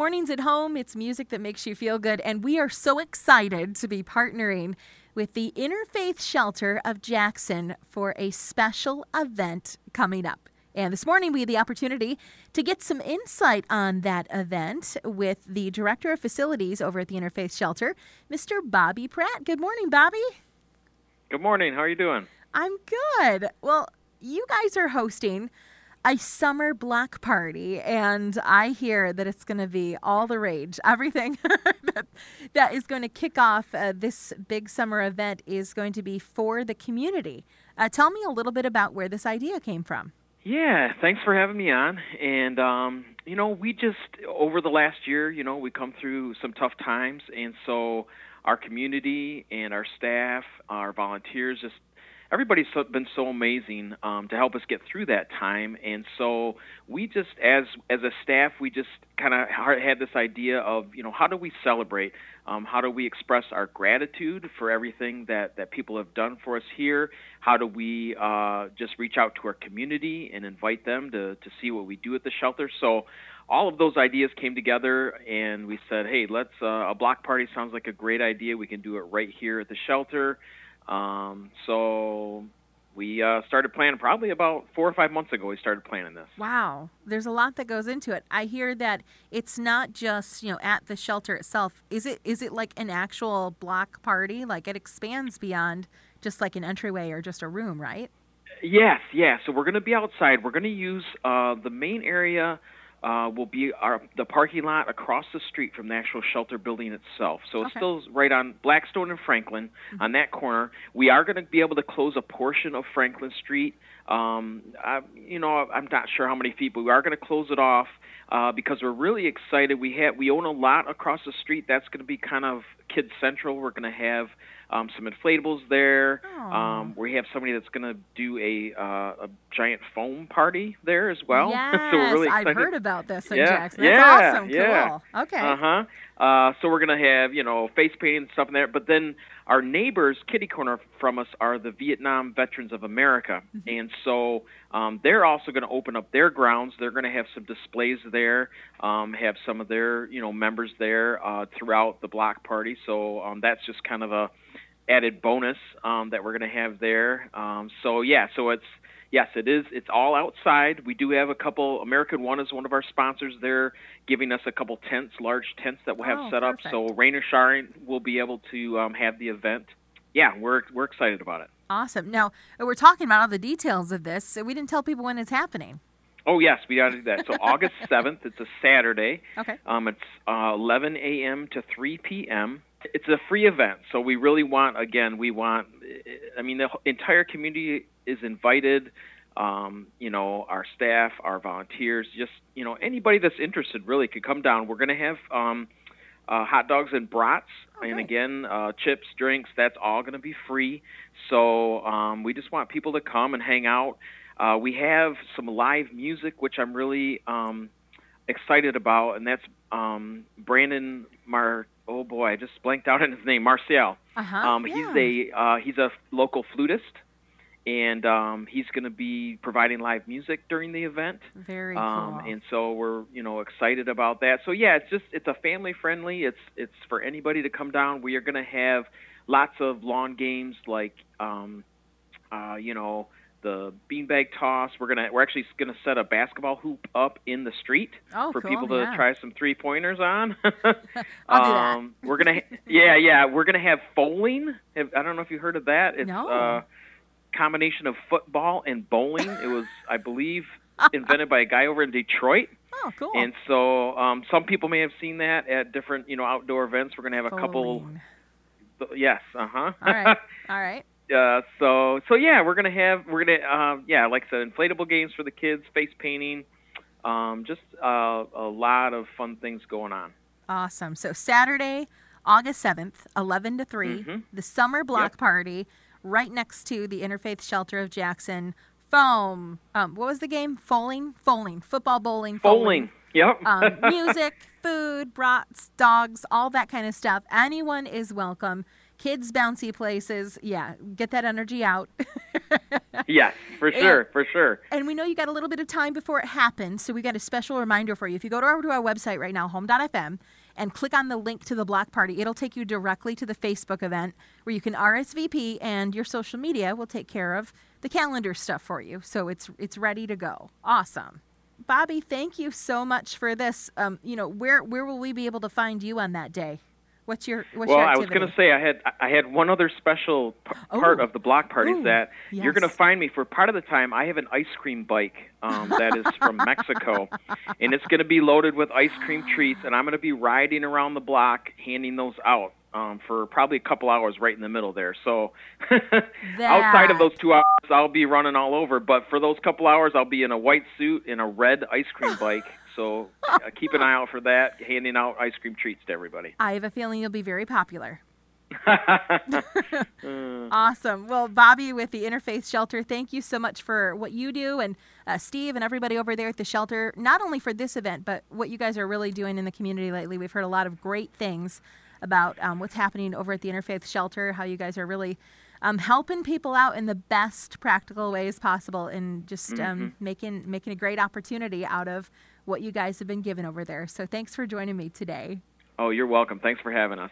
Mornings at home, it's music that makes you feel good. And we are so excited to be partnering with the Interfaith Shelter of Jackson for a special event coming up. And this morning, we had the opportunity to get some insight on that event with the Director of Facilities over at the Interfaith Shelter, Mr. Bobby Pratt. Good morning, Bobby. Good morning. How are you doing? I'm good. Well, you guys are hosting a summer block party, and I hear that it's going to be all the rage. Everything that, that is going to kick off uh, this big summer event is going to be for the community. Uh, tell me a little bit about where this idea came from. Yeah, thanks for having me on. And um, you know, we just over the last year, you know, we come through some tough times, and so our community and our staff, our volunteers, just everybody's been so amazing um, to help us get through that time. And so we just, as as a staff, we just kind of had this idea of, you know, how do we celebrate? Um, how do we express our gratitude for everything that that people have done for us here? How do we uh, just reach out to our community and invite them to to see what we do at the shelter? So all of those ideas came together and we said hey let's uh, a block party sounds like a great idea we can do it right here at the shelter um, so we uh, started planning probably about four or five months ago. We started planning this. Wow, there's a lot that goes into it. I hear that it's not just you know at the shelter itself. Is it is it like an actual block party? Like it expands beyond just like an entryway or just a room, right? Yes, yeah. So we're going to be outside. We're going to use uh, the main area uh, will be our the parking lot across the street from the actual shelter building itself. So it's still right on Blackstone and Franklin mm-hmm. on that corner. We are going to be able to close a portion of Franklin Street. Um, I, you know, I'm not sure how many feet, but we are going to close it off uh, because we're really excited. We have we own a lot across the street. That's going to be kind of kid central. We're going to have um, some inflatables there. Um, we have somebody that's going to do a uh, a giant foam party there as well. Yes, so we're really excited. I've heard about this in yeah, Jackson. That's yeah, awesome. Yeah. Cool. Okay. Uh huh. Uh, so we're gonna have you know face painting and stuff in there, but then our neighbors, kitty corner from us, are the Vietnam Veterans of America, mm-hmm. and so um, they're also going to open up their grounds. They're going to have some displays there, um, have some of their you know members there uh, throughout the block party. So um, that's just kind of a added bonus um, that we're going to have there. Um, so yeah, so it's yes, it is. It's all outside. We do have a couple. American One is one of our sponsors. They're giving us a couple tents, large tents that we'll have oh, set perfect. up. So rain or shine, we'll be able to um, have the event. Yeah, we're we're excited about it. Awesome. Now we're talking about all the details of this. So we didn't tell people when it's happening. Oh yes, we got to do that. So August seventh, it's a Saturday. Okay. Um, it's uh, 11 a.m. to 3 p.m it's a free event, so we really want again we want I mean the entire community is invited. Um, you know, our staff, our volunteers, just you know anybody that's interested really could come down. We're going to have um, uh, hot dogs and brats, okay. and again uh, chips, drinks. That's all going to be free. So um, we just want people to come and hang out. Uh, we have some live music, which I'm really um, excited about, and that's um, Brandon Mar oh boy, I just blanked out on his name, Marcial. Uh-huh, um, yeah. He's a uh, he's a local flutist, and um, he's going to be providing live music during the event. Very um, cool. And so we're you know excited about that. So yeah, it's just it's a family friendly. It's it's for anybody to come down. We are going to have lots of lawn games like um, uh, you know the beanbag toss. We're gonna we're actually gonna set a basketball hoop up in the street oh, for cool, people to yeah. try some three pointers on. I'll do um, we're gonna yeah yeah we're gonna have. Have, I don't know if you heard of that. It's No. uh, combination of football and bowling. it was I believe invented by a guy over in Detroit. Oh, cool. And so um, some people may have seen that at different you know outdoor events. We're gonna have a couple. Yes, uh huh. All right. All right. uh, so so yeah, we're gonna have we're gonna um, yeah, like I said, inflatable games for the kids, face painting, um, just uh, a lot of fun things going on. Awesome. So Saturday, August 7th, 11 to 3, Mhm. the summer block Yep. party right next to the Interfaith Shelter of Jackson. Foam. Um, what was the game? Fowling? Fowling. Football, bowling, Bowling. Yep. um, music, food, brats, dogs, all that kind of stuff. Anyone is welcome. kids bouncy places. Yeah, get that energy out. yes, for sure, for sure. And we know you got a little bit of time before it happens, so we got a special reminder for you. If you go to our, to our website right now, home.fm, and click on the link to the block party, it'll take you directly to the Facebook event where you can RSVP, and your social media will take care of the calendar stuff for you. So it's it's ready to go. Awesome. Bobby, thank you so much for this. Um, you know, where where will we be able to find you on that day? What's your what's well, your I was going to say I had I had one other special p- Oh. part of the block party Ooh, that you're going to find me for part of the time. I have an ice cream bike um, that is from Mexico, and it's going to be loaded with ice cream treats, and I'm going to be riding around the block handing those out. Um, for probably a couple hours right in the middle there. So outside of those two hours, I'll be running all over. But for those couple hours, I'll be in a white suit and a red ice cream bike. So uh, keep an eye out for that, handing out ice cream treats to everybody. I have a feeling you'll be very popular. Awesome. Well, Bobby with the Interfaith Shelter, thank you so much for what you do, and uh, Steve and everybody over there at the shelter, not only for this event, but what you guys are really doing in the community lately. We've heard a lot of great things about um, what's happening over at the Interfaith Shelter, how you guys are really um, helping people out in the best practical ways possible, and just um, making making a great opportunity out of what you guys have been given over there. So, thanks for joining me today. Oh, you're welcome. Thanks for having us.